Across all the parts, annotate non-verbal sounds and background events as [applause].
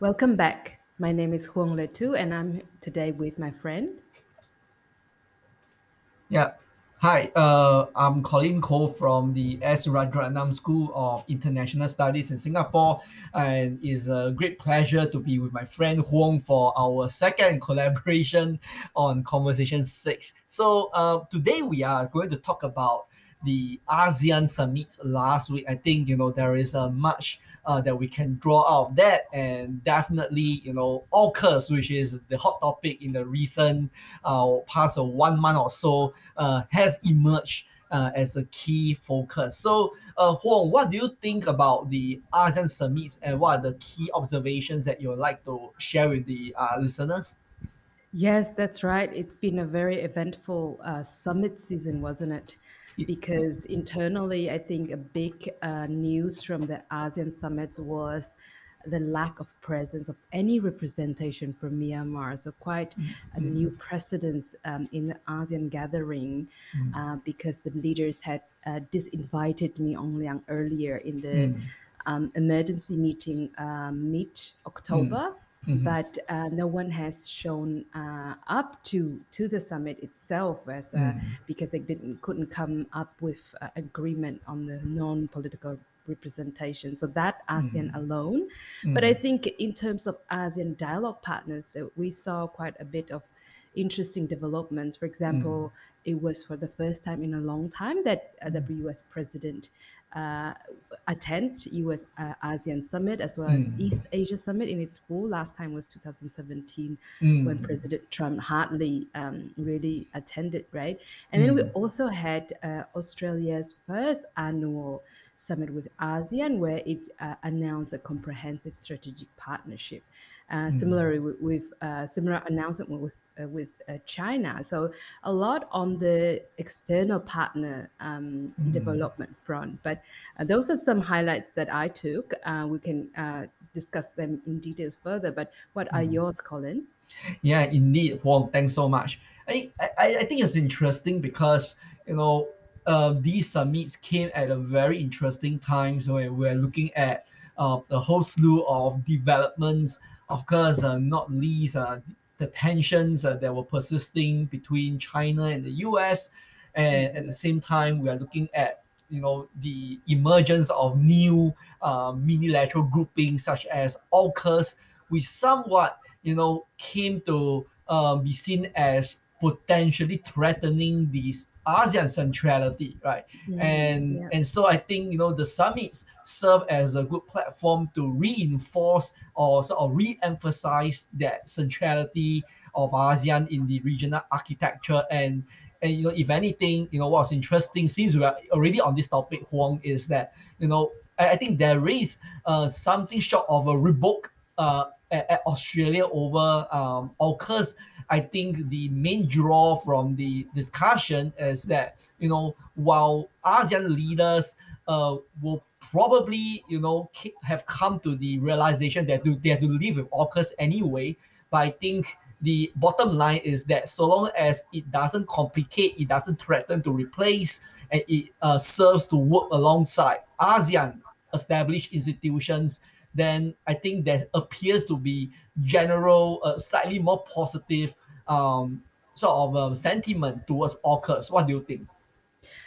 Welcome back. My name is Huang Letu, and I'm today with my friend. Yeah. Hi, uh, I'm Collin Koh from the S. Rajaratnam School of International Studies in Singapore, and it's a great pleasure to be with my friend Huang for our second [laughs] collaboration on Conversation 6. So, uh, today we are going to talk about the ASEAN summits last week. I think, you know, there is a much uh, that we can draw out of that and definitely you know AUKUS which is the hot topic in the recent uh, past uh, one month or so uh, has emerged uh, as a key focus. So, uh, Huang, what do you think about the ASEAN summits and what are the key observations that you would like to share with the uh, listeners? Yes, that's right. It's been a very eventful uh, summit season, wasn't it? Because internally, I think a big uh, news from the ASEAN summits was the lack of presence of any representation from Myanmar. So quite a Mm, new precedence um, in the ASEAN gathering mm, uh, because the leaders had uh, disinvited Min Aung Hlaing earlier in the mm, um, emergency meeting uh, mid mm, Mhm, but uh, no one has shown uh, up to to the summit itself as uh, mm, because they didn't couldn't come up with uh, agreement on the non-political representation. So that asean mm, alone. But i mm, think in terms of asean dialogue partners uh, we saw quite a bit of interesting developments for mm, example it was for the first time in a long time that uh, the us president uh, attend US uh, ASEAN Summit as well as East mm, Asia Summit in its full. Last time was 2017 when mm, President Trump hardly um, really attended, right? And then we mm, also had uh, Australia's first annual summit with ASEAN where it uh, announced a comprehensive strategic partnership. Uh, mm, similarly, with, with uh, similar announcement with uh, with uh, China. So a lot on the external partner um, mm. development front. But uh, those are some highlights that I took. Uh, we can uh, discuss them in details further. But what are mm. yours, Colin? Yeah, indeed, Huang. Thanks so much. I, I, I think it's interesting because you know uh, these summits came at a very interesting time when we're looking at uh, a whole slew of developments. Of course, uh, not least uh, the tensions uh, that were persisting between China and the U.S. And at the same time, we are looking at you know the emergence of new uh, minilateral groupings such as AUKUS, which somewhat you know, came to uh, be seen as potentially threatening this ASEAN centrality, right? Mm, And yeah. and so I think you know the summits serve as a good platform to reinforce or sort of re-emphasize that centrality of ASEAN in the regional architecture and and you know if anything you know what's interesting since we are already on this topic Huang is that you know I, I think there is uh, something short of a revoke uh, at, Australia over um, AUKUS, I think the main draw from the discussion is that you know while ASEAN leaders uh, will probably you know have come to the realization that they have to live with AUKUS anyway, but I think the bottom line is that so long as it doesn't complicate, it doesn't threaten to replace, and it uh, serves to work alongside ASEAN established institutions then I think there appears to be general, uh, slightly more positive um, sort of uh, sentiment towards AUKUS. What do you think?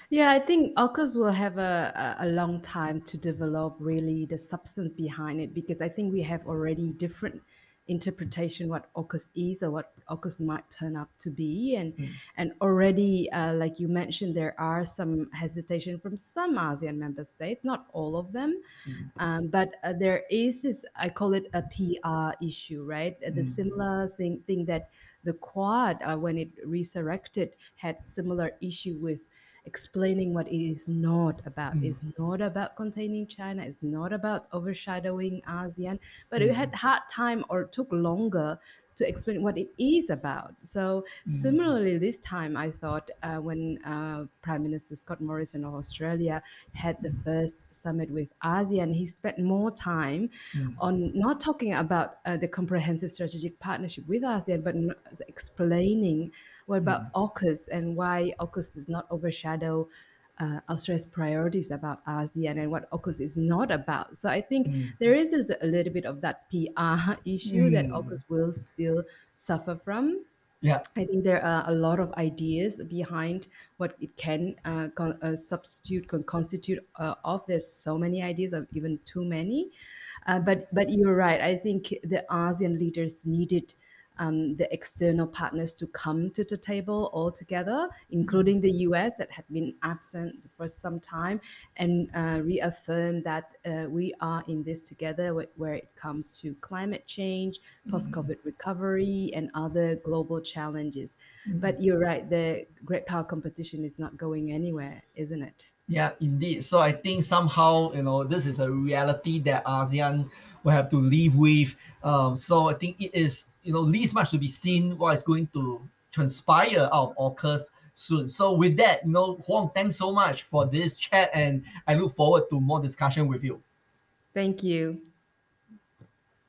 Yeah, I think AUKUS will have a, a long time to develop really the substance behind it because I think we have already different interpretation what AUKUS is or what AUKUS might turn up to be. And Mm, and already uh, like you mentioned there are some hesitation from some ASEAN member states not all of them. Mm, um, but uh, there is this I call it a PR issue right? Uh, the mm, similar thing, thing that the Quad uh, when it resurrected had similar issue with explaining what it is not about. mm, It's not about containing China. It's not about overshadowing ASEAN. But it mm, had hard time or took longer to explain what it is about. So mm, similarly, this time I thought uh, when uh, Prime Minister Scott Morrison of Australia had the first summit with ASEAN, he spent more time mm, on not talking about uh, the comprehensive strategic partnership with ASEAN, but explaining what mm, about AUKUS and why AUKUS does not overshadow uh, Australia's priorities about ASEAN and what AUKUS is not about. So I think Mm. there is a little bit of that PR [laughs] issue that Mm. AUKUS will still suffer from. Yeah. I think there are a lot of ideas behind what it can uh, con- uh, substitute, can constitute uh, of. There's so many ideas, of even too many. Uh, but but you're right. I think the ASEAN leaders needed um, the external partners to come to the table all together, including the US that had been absent for some time, and uh, reaffirm that uh, we are in this together wh- where it comes to climate change, post COVID recovery, and other global challenges. But you're right, the great power competition is not going anywhere, isn't it? Yeah, indeed. So I think somehow you know this is a reality that ASEAN will have to live with. Um, so I think it is you know least much to be seen what is going to transpire out of AUKUS soon. So with that, you know, Huang, thanks so much for this chat, and I look forward to more discussion with you. Thank you.